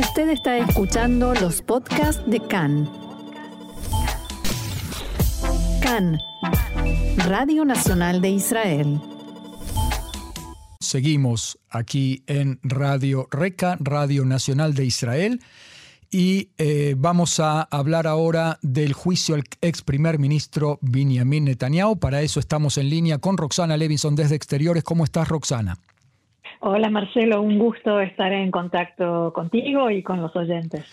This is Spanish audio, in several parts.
Usted está escuchando los podcasts de CAN. CAN, Radio Nacional de Israel. Seguimos aquí en Radio Reca, Radio Nacional de Israel. Y eh, vamos a hablar ahora del juicio al ex primer ministro Benjamin Netanyahu. Para eso estamos en línea con Roxana Levinson desde Exteriores. ¿Cómo estás, Roxana? Hola, Marcelo. Un gusto estar en contacto contigo y con los oyentes.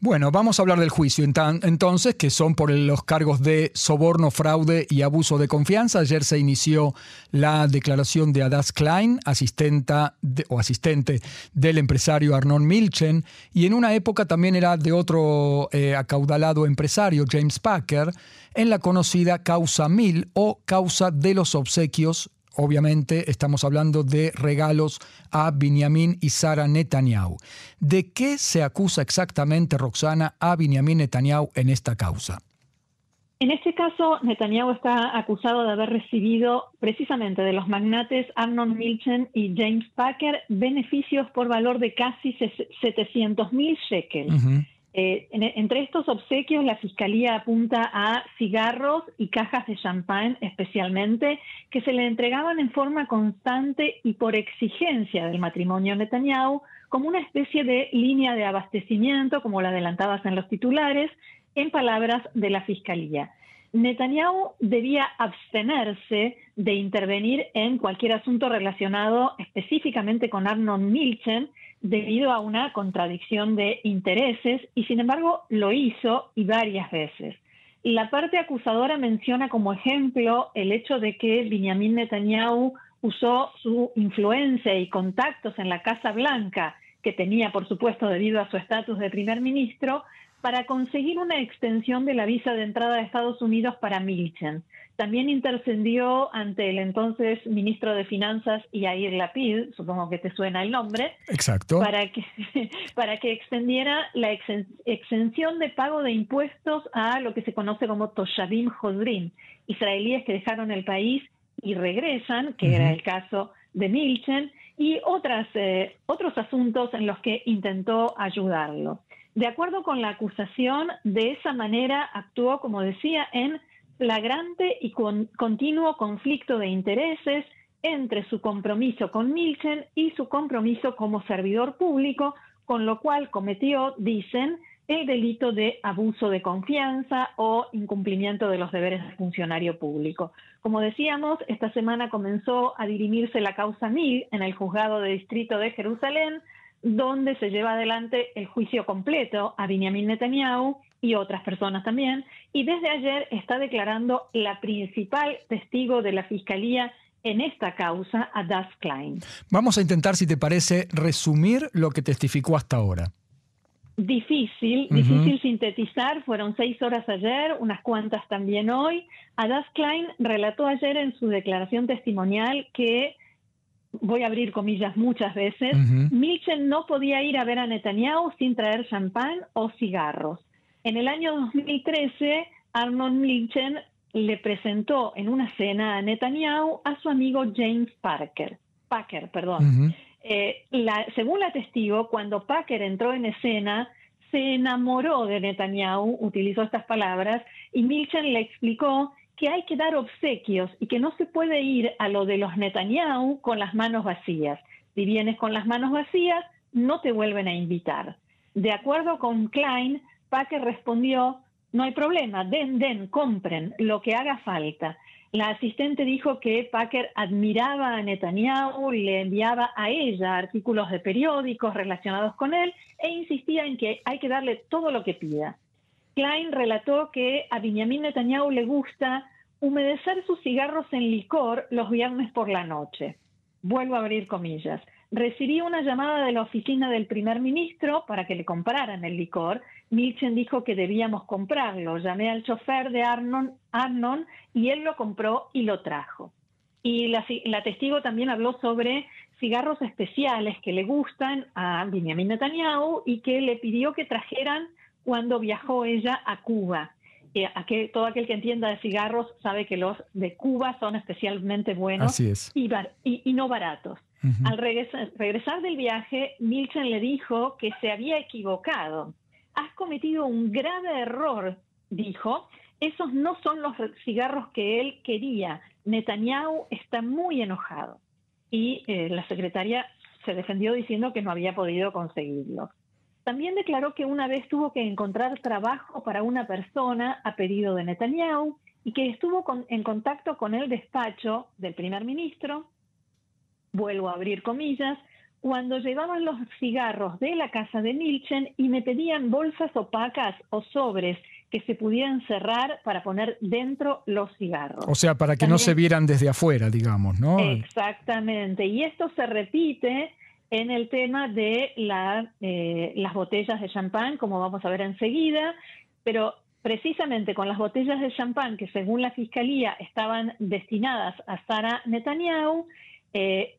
Bueno, vamos a hablar del juicio entonces, que son por los cargos de soborno, fraude y abuso de confianza. Ayer se inició la declaración de Adas Klein, asistenta o asistente del empresario Arnon Milchen, y en una época también era de otro eh, acaudalado empresario, James Packer, en la conocida causa Mil o causa de los obsequios obviamente estamos hablando de regalos a Benjamin y Sara Netanyahu. ¿De qué se acusa exactamente, Roxana, a Benjamin Netanyahu en esta causa? En este caso, Netanyahu está acusado de haber recibido precisamente de los magnates Arnold Milchen y James Packer beneficios por valor de casi 700 mil shekels. Eh, entre estos obsequios, la Fiscalía apunta a cigarros y cajas de champán especialmente, que se le entregaban en forma constante y por exigencia del matrimonio Netanyahu, como una especie de línea de abastecimiento, como la adelantabas en los titulares, en palabras de la Fiscalía. Netanyahu debía abstenerse de intervenir en cualquier asunto relacionado específicamente con Arnold Milchen debido a una contradicción de intereses y sin embargo lo hizo y varias veces. La parte acusadora menciona como ejemplo el hecho de que Benjamin Netanyahu usó su influencia y contactos en la Casa Blanca, que tenía por supuesto debido a su estatus de primer ministro, para conseguir una extensión de la visa de entrada a Estados Unidos para Milchen. También intercedió ante el entonces ministro de Finanzas Yair Lapid, supongo que te suena el nombre, Exacto. Para, que, para que extendiera la exención de pago de impuestos a lo que se conoce como Toshavim Hodrin, israelíes que dejaron el país y regresan, que era el caso de Milchen, y otras, eh, otros asuntos en los que intentó ayudarlo. De acuerdo con la acusación, de esa manera actuó, como decía, en flagrante y continuo conflicto de intereses entre su compromiso con Milchen y su compromiso como servidor público, con lo cual cometió, dicen, el delito de abuso de confianza o incumplimiento de los deberes de funcionario público. Como decíamos, esta semana comenzó a dirimirse la causa Mil en el juzgado de distrito de Jerusalén, donde se lleva adelante el juicio completo a Benjamin Netanyahu y otras personas también, y desde ayer está declarando la principal testigo de la Fiscalía en esta causa, a Das Klein. Vamos a intentar, si te parece, resumir lo que testificó hasta ahora. Difícil, difícil sintetizar, fueron seis horas ayer, unas cuantas también hoy. Adas Klein relató ayer en su declaración testimonial que voy a abrir comillas muchas veces, Milchen no podía ir a ver a Netanyahu sin traer champán o cigarros. En el año 2013, Arnold Milchen le presentó en una cena a Netanyahu a su amigo James Parker, Packer, perdón. Eh, según la testigo, cuando Packer entró en escena, se enamoró de Netanyahu, utilizó estas palabras, y Milchen le explicó que hay que dar obsequios y que no se puede ir a lo de los Netanyahu con las manos vacías. Si vienes con las manos vacías, no te vuelven a invitar. De acuerdo con Klein, Packer respondió, no hay problema, den, den, compren lo que haga falta. La asistente dijo que Packer admiraba a Netanyahu, le enviaba a ella artículos de periódicos relacionados con él e insistía en que hay que darle todo lo que pida. Klein relató que a Benjamin Netanyahu le gusta humedecer sus cigarros en licor los viernes por la noche. Vuelvo a abrir comillas. Recibí una llamada de la oficina del primer ministro para que le compraran el licor. Milchen dijo que debíamos comprarlo. Llamé al chofer de Arnon, Arnon y él lo compró y lo trajo. Y la, la, testigo también habló sobre cigarros especiales que le gustan a Benjamin Netanyahu y que le pidió que trajeran cuando viajó ella a Cuba. Eh, todo aquel que entienda de cigarros sabe que los de Cuba son especialmente buenos Y, y, no baratos. Al regresar, del viaje, Milchen le dijo que se había equivocado. Has cometido un grave error, dijo. Esos no son los cigarros que él quería. Netanyahu está muy enojado. Y eh, la secretaria se defendió diciendo que no había podido conseguirlo. También declaró que una vez tuvo que encontrar trabajo para una persona a pedido de Netanyahu y que estuvo en contacto con el despacho del primer ministro, vuelvo a abrir comillas, cuando llevaban los cigarros de la casa de Milchen y me pedían bolsas opacas o sobres que se pudieran cerrar para poner dentro los cigarros. O sea, para que no se vieran desde afuera, digamos, ¿no? Exactamente. Y esto se repite en el tema de eh, las botellas de champán, como vamos a ver enseguida, pero precisamente con las botellas de champán que según la Fiscalía estaban destinadas a Sara Netanyahu, eh,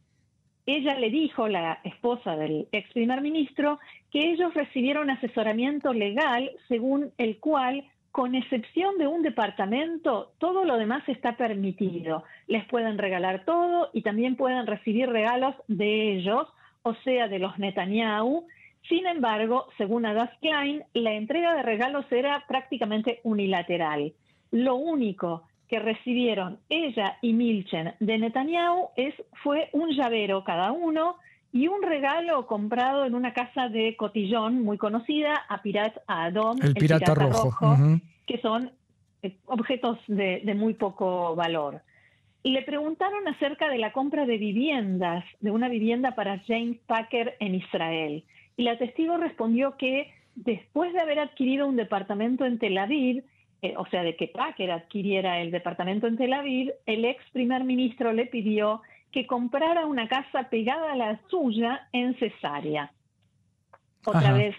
ella le dijo, la esposa del ex primer ministro, que ellos recibieron asesoramiento legal según el cual, con excepción de un departamento, todo lo demás está permitido. Les pueden regalar todo y también pueden recibir regalos de ellos o sea, de los Netanyahu. Sin embargo, según Adas Klein, la entrega de regalos era prácticamente unilateral. Lo único que recibieron ella y Milchen de Netanyahu es, fue un llavero cada uno y un regalo comprado en una casa de cotillón muy conocida, a Pirat Adom, el, pirata, rojo, que son eh, objetos de muy poco valor. Y le preguntaron acerca de la compra de viviendas, de una vivienda para James Packer en Israel. Y la testigo respondió que después de haber adquirido un departamento en Tel Aviv, eh, o sea, de que Packer adquiriera el departamento en Tel Aviv, el ex primer ministro le pidió que comprara una casa pegada a la suya en Cesarea. Otra vez,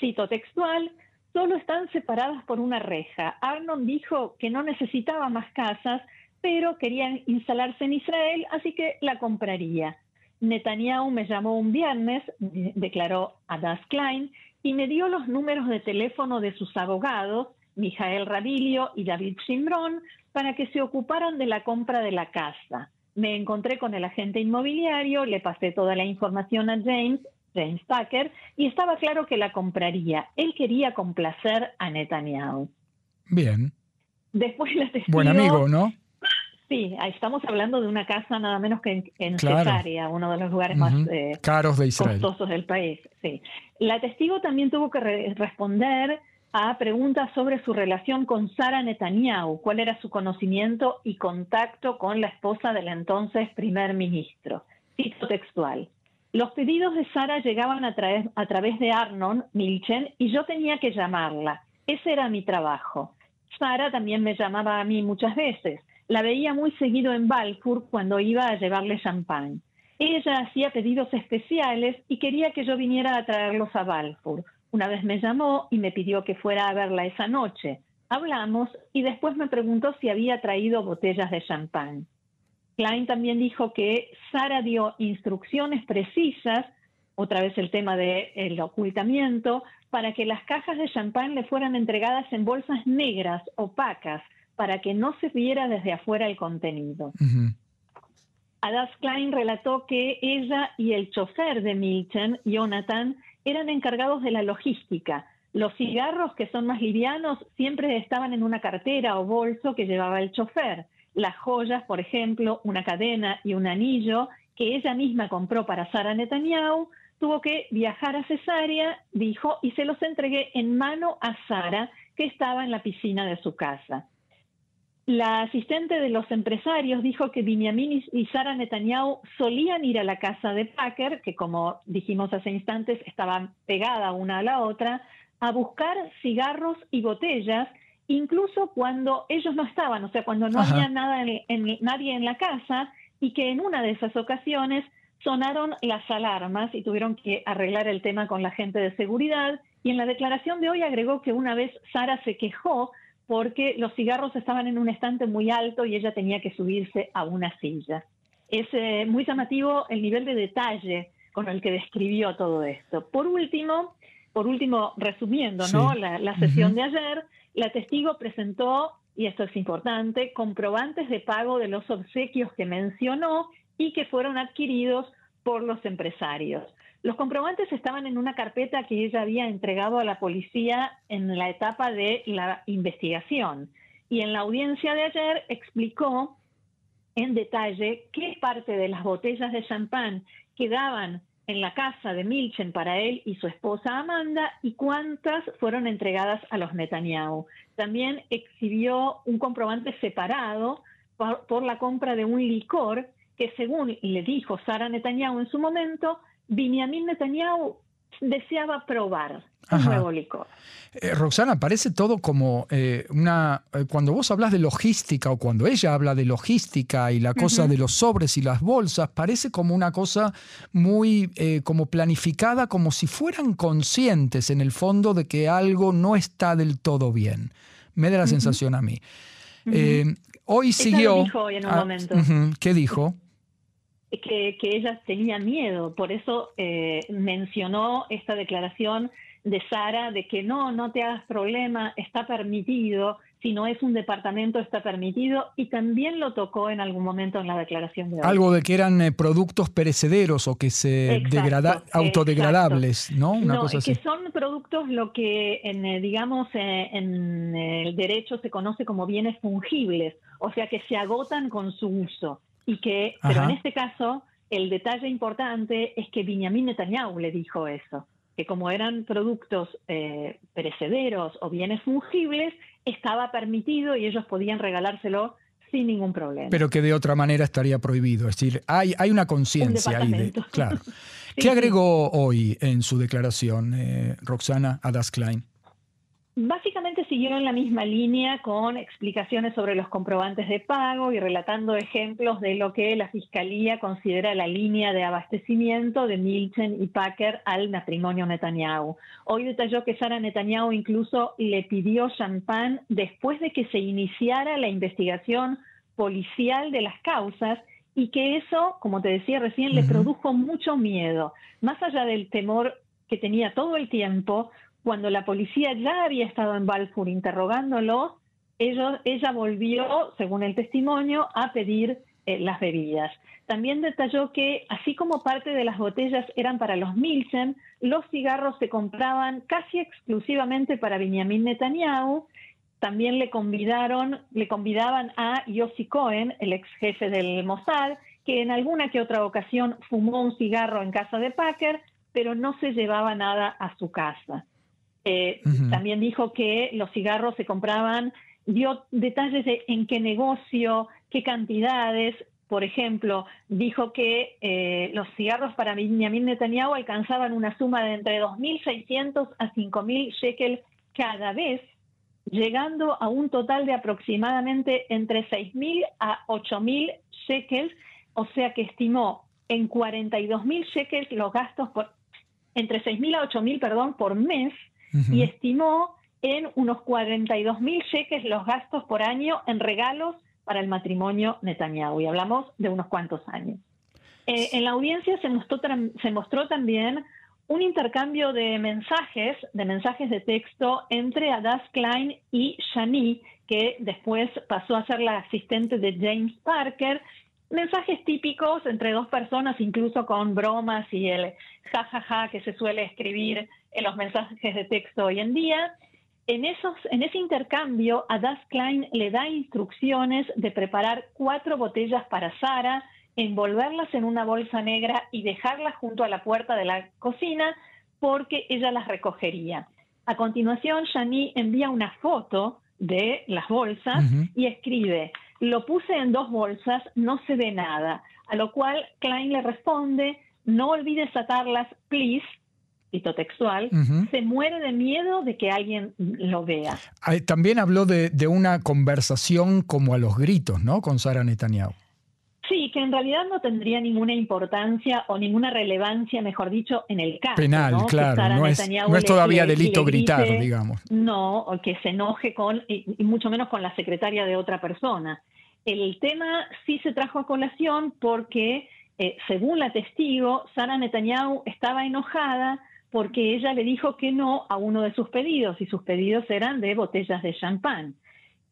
cito textual, solo están separadas por una reja. Arnold dijo que no necesitaba más casas pero querían instalarse en Israel, así que la compraría. Netanyahu me llamó un viernes, declaró Adas Klein, y me dio los números de teléfono de sus abogados, Mijael Rabilio y David Shimron, para que se ocuparan de la compra de la casa. Me encontré con el agente inmobiliario, le pasé toda la información a James, James Tucker, y estaba claro que la compraría. Él quería complacer a Netanyahu. Bien. Después la Buen amigo, ¿no? Sí, estamos hablando de una casa nada menos que en, Cesarea, uno de los lugares más eh, caros de Israel. costosos del país. Sí. La testigo también tuvo que responder a preguntas sobre su relación con Sara Netanyahu, cuál era su conocimiento y contacto con la esposa del entonces primer ministro. Cito textual. Los pedidos de Sara llegaban a, a través de Arnon Milchen y yo tenía que llamarla. Ese era mi trabajo. Sara también me llamaba a mí muchas veces la veía muy seguido en Balfour cuando iba a llevarle champán. Ella hacía pedidos especiales y quería que yo viniera a traerlos a Balfour. Una vez me llamó y me pidió que fuera a verla esa noche. Hablamos y después me preguntó si había traído botellas de champán. Klein también dijo que Sara dio instrucciones precisas, otra vez el tema del ocultamiento, para que las cajas de champán le fueran entregadas en bolsas negras, opacas, para que no se viera desde afuera el contenido. Adas Klein relató que ella y el chofer de Milton, Jonathan, eran encargados de la logística. Los cigarros, que son más livianos, siempre estaban en una cartera o bolso que llevaba el chofer. Las joyas, por ejemplo, una cadena y un anillo que ella misma compró para Sara Netanyahu, tuvo que viajar a Cesarea, dijo, y se los entregué en mano a Sara, que estaba en la piscina de su casa. La asistente de los empresarios dijo que Benjamin y Sara Netanyahu solían ir a la casa de Packer, que como dijimos hace instantes estaban pegada una a la otra, a buscar cigarros y botellas, incluso cuando ellos no estaban, o sea, cuando no había nada en, nadie en la casa, y que en una de esas ocasiones sonaron las alarmas y tuvieron que arreglar el tema con la gente de seguridad. Y en la declaración de hoy agregó que una vez Sara se quejó porque los cigarros estaban en un estante muy alto y ella tenía que subirse a una silla. Es eh, muy llamativo el nivel de detalle con el que describió todo esto. Por último, por último, resumiendo ¿no? la, sesión de ayer, la testigo presentó, y esto es importante, comprobantes de pago de los obsequios que mencionó y que fueron adquiridos por los empresarios. Los comprobantes estaban en una carpeta que ella había entregado a la policía en la etapa de la investigación. Y en la audiencia de ayer explicó en detalle qué parte de las botellas de champán quedaban en la casa de Milchen para él y su esposa Amanda y cuántas fueron entregadas a los Netanyahu. También exhibió un comprobante separado por, la compra de un licor que según le dijo Sara Netanyahu en su momento, Benjamin Netanyahu deseaba probar un nuevo licor. Eh, Roxana, parece todo como eh, una... Eh, cuando vos hablas de logística o cuando ella habla de logística y la cosa de los sobres y las bolsas, parece como una cosa muy como planificada, como si fueran conscientes en el fondo de que algo no está del todo bien. Me da la sensación a mí. hoy siguió... dijo en un momento. ¿Qué dijo? Que, ella tenía miedo, por eso eh, mencionó esta declaración de Sara de que no, no te hagas problema, está permitido, si no es un departamento está permitido. Y también lo tocó en algún momento en la declaración de hoy. Algo de que eran eh, productos perecederos o que se degrada, autodegradables, ¿no? Una no, cosa que son productos lo que en, eh, digamos en el derecho se conoce como bienes fungibles, o sea que se agotan con su uso y que, pero en este caso, el detalle importante es que Benjamin Netanyahu le dijo eso, que como eran productos eh, perecederos o bienes fungibles, estaba permitido y ellos podían regalárselo sin ningún problema. Pero que de otra manera estaría prohibido. Es decir, hay, hay una conciencia ahí. De, claro. ¿Qué agregó hoy en su declaración eh, Roxana Adas Klein? Básicamente siguieron la misma línea con explicaciones sobre los comprobantes de pago y relatando ejemplos de lo que la Fiscalía considera la línea de abastecimiento de Milchen y Packer al matrimonio Netanyahu. Hoy detalló que Sara Netanyahu incluso le pidió champán después de que se iniciara la investigación policial de las causas y que eso, como te decía recién, le produjo mucho miedo. Más allá del temor que tenía todo el tiempo, cuando la policía ya había estado en Balfour interrogándolos, ella volvió, según el testimonio, a pedir eh, las bebidas. También detalló que, así como parte de las botellas eran para los Milchen, los cigarros se compraban casi exclusivamente para Benjamin Netanyahu. También le convidaron, le convidaban a Yossi Cohen, el ex jefe del Mossad, que en alguna que otra ocasión fumó un cigarro en casa de Packer, pero no se llevaba nada a su casa. Eh, también dijo que los cigarros se compraban, dio detalles de en qué negocio, qué cantidades. Por ejemplo, dijo que eh, los cigarros para Benjamin Netanyahu alcanzaban una suma de entre 2.600 a 5.000 shekels cada vez, llegando a un total de aproximadamente entre 6.000 a 8.000 shekels, o sea que estimó en 42.000 shekels los gastos por entre 6.000 a 8.000, perdón, por mes y estimó en unos 42 mil cheques los gastos por año en regalos para el matrimonio Netanyahu. Y hablamos de unos cuantos años. Eh, en la audiencia se mostró, se mostró también un intercambio de mensajes, de mensajes de texto entre Adas Klein y Shani, que después pasó a ser la asistente de James Parker. Mensajes típicos entre dos personas, incluso con bromas y el jajaja ja, ja, que se suele escribir en los mensajes de texto hoy en día. En, esos, en ese intercambio, Adas Klein le da instrucciones de preparar cuatro botellas para Sara, envolverlas en una bolsa negra y dejarlas junto a la puerta de la cocina porque ella las recogería. A continuación, Shani envía una foto de las bolsas y escribe, lo puse en dos bolsas, no se ve nada. A lo cual Klein le responde, no olvides atarlas, please, textual, se muere de miedo de que alguien lo vea. También habló de, una conversación como a los gritos, ¿no? Con Sara Netanyahu. Sí, que en realidad no tendría ninguna importancia o ninguna relevancia, mejor dicho, en el caso. Penal, claro. No es, no es, todavía delito gritar, digamos. No, o que se enoje con, y, mucho menos con la secretaria de otra persona. El tema sí se trajo a colación porque, eh, según la testigo, Sara Netanyahu estaba enojada porque ella le dijo que no a uno de sus pedidos y sus pedidos eran de botellas de champán.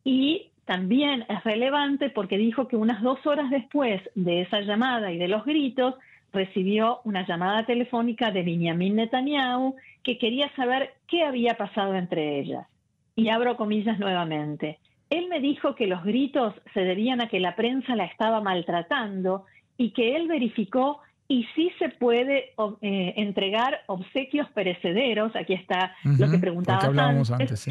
Y también es relevante porque dijo que unas dos horas después de esa llamada y de los gritos, recibió una llamada telefónica de Benjamin Netanyahu que quería saber qué había pasado entre ellas. Y abro comillas nuevamente. Él me dijo que los gritos se debían a que la prensa la estaba maltratando y que él verificó y sí se puede eh, entregar obsequios perecederos, aquí está lo que preguntaba antes,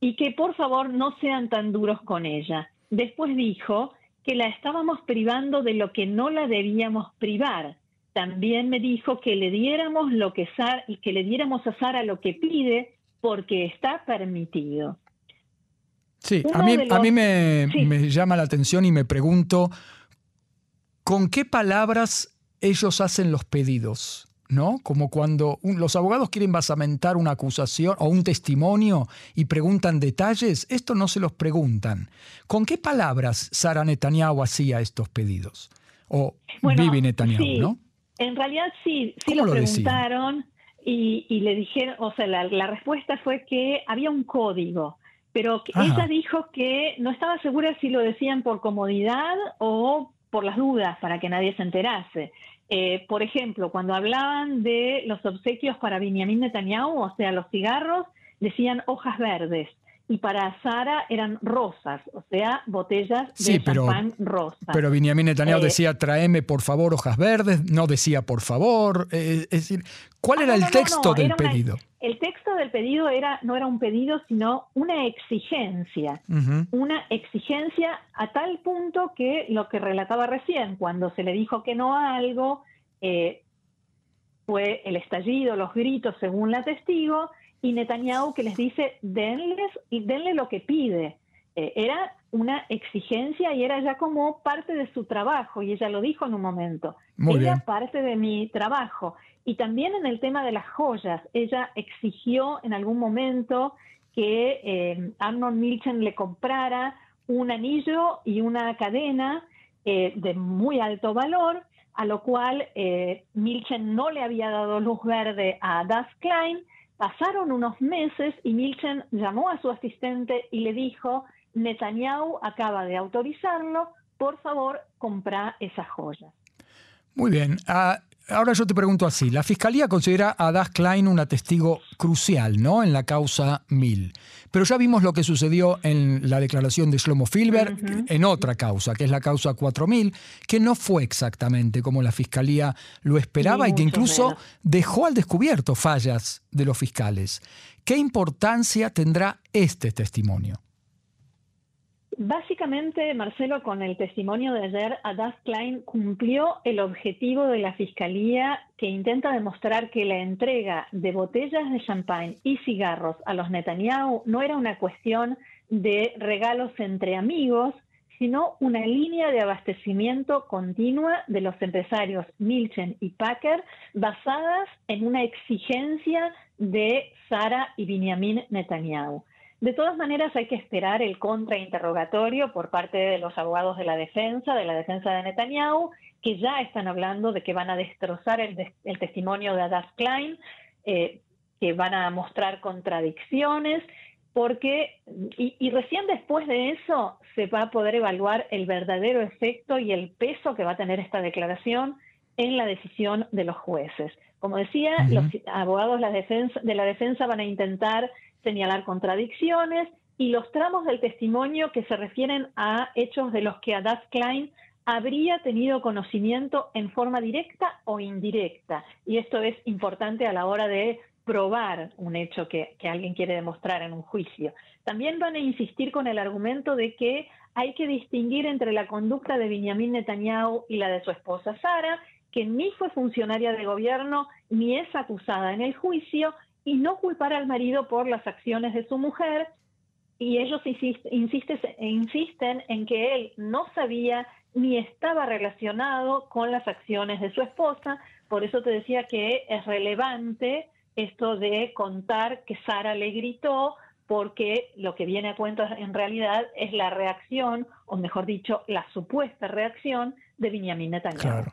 y que por favor no sean tan duros con ella. Después dijo que la estábamos privando de lo que no la debíamos privar. También me dijo que le diéramos lo que que le diéramos a Sara lo que pide porque está permitido. Sí, a mí, a mí me, me llama la atención y me pregunto, ¿con qué palabras ellos hacen los pedidos, ¿no? Como cuando los abogados quieren basamentar una acusación o un testimonio y preguntan detalles, esto no se los preguntan. ¿Con qué palabras Sara Netanyahu hacía estos pedidos? O Bibi Netanyahu, ¿no? En realidad sí, sí lo, preguntaron y, le dijeron, o sea, la, respuesta fue que había un código, pero ella dijo que no estaba segura si lo decían por comodidad o por las dudas, para que nadie se enterase. Eh, por ejemplo, cuando hablaban de los obsequios para Benjamin Netanyahu, o sea, los cigarros, decían hojas verdes. Y para Sara eran rosas, o sea, botellas de pero, champán rosa. Pero Benjamin Netanyahu eh, decía, tráeme por favor hojas verdes, no decía por favor. Eh, es decir, ¿cuál ah, era el texto del pedido? El texto del pedido era, no era un pedido, sino una exigencia. Una exigencia a tal punto que lo que relataba recién, cuando se le dijo que no a algo, eh, fue el estallido, los gritos según la testigo, y Netanyahu que les dice, denles, denle lo que pide. Eh, era una exigencia y era ya como parte de su trabajo, y ella lo dijo en un momento. era parte de mi trabajo. Y también en el tema de las joyas, ella exigió en algún momento que eh, Arnold Milchen le comprara un anillo y una cadena eh, de muy alto valor, a lo cual eh, Milchen no le había dado luz verde a Das Klein. Pasaron unos meses y Milchen llamó a su asistente y le dijo, Netanyahu acaba de autorizarlo, por favor, compra esas joyas. Muy bien. Ah, Ahora yo te pregunto así, la Fiscalía considera a Das Klein una testigo crucial ¿no? en la causa 1000, pero ya vimos lo que sucedió en la declaración de Shlomo Filber en otra causa, que es la causa 4000, que no fue exactamente como la Fiscalía lo esperaba y que incluso dejó al descubierto fallas de los fiscales. ¿Qué importancia tendrá este testimonio? Básicamente, Marcelo, con el testimonio de ayer, Adas Klein cumplió el objetivo de la Fiscalía que intenta demostrar que la entrega de botellas de champán y cigarros a los Netanyahu no era una cuestión de regalos entre amigos, sino una línea de abastecimiento continua de los empresarios Milchen y Packer basadas en una exigencia de Sara y Benjamin Netanyahu. De todas maneras, hay que esperar el contrainterrogatorio por parte de los abogados de la defensa, de la defensa de Netanyahu, que ya están hablando de que van a destrozar el, testimonio de Adas Klein, eh, que van a mostrar contradicciones, porque, y, y, recién después de eso se va a poder evaluar el verdadero efecto y el peso que va a tener esta declaración en la decisión de los jueces. Como decía, los abogados de la defensa van a intentar señalar contradicciones y los tramos del testimonio que se refieren a hechos de los que Adas Klein habría tenido conocimiento en forma directa o indirecta. Y esto es importante a la hora de probar un hecho que, que, alguien quiere demostrar en un juicio. También van a insistir con el argumento de que hay que distinguir entre la conducta de Benjamin Netanyahu y la de su esposa Sara, que ni fue funcionaria de gobierno ni es acusada en el juicio, y no culpar al marido por las acciones de su mujer. Y ellos insisten en que él no sabía ni estaba relacionado con las acciones de su esposa. Por eso te decía que es relevante esto de contar que Sara le gritó, porque lo que viene a cuento en realidad es la reacción, o mejor dicho, la supuesta reacción de Benjamin Netanyahu.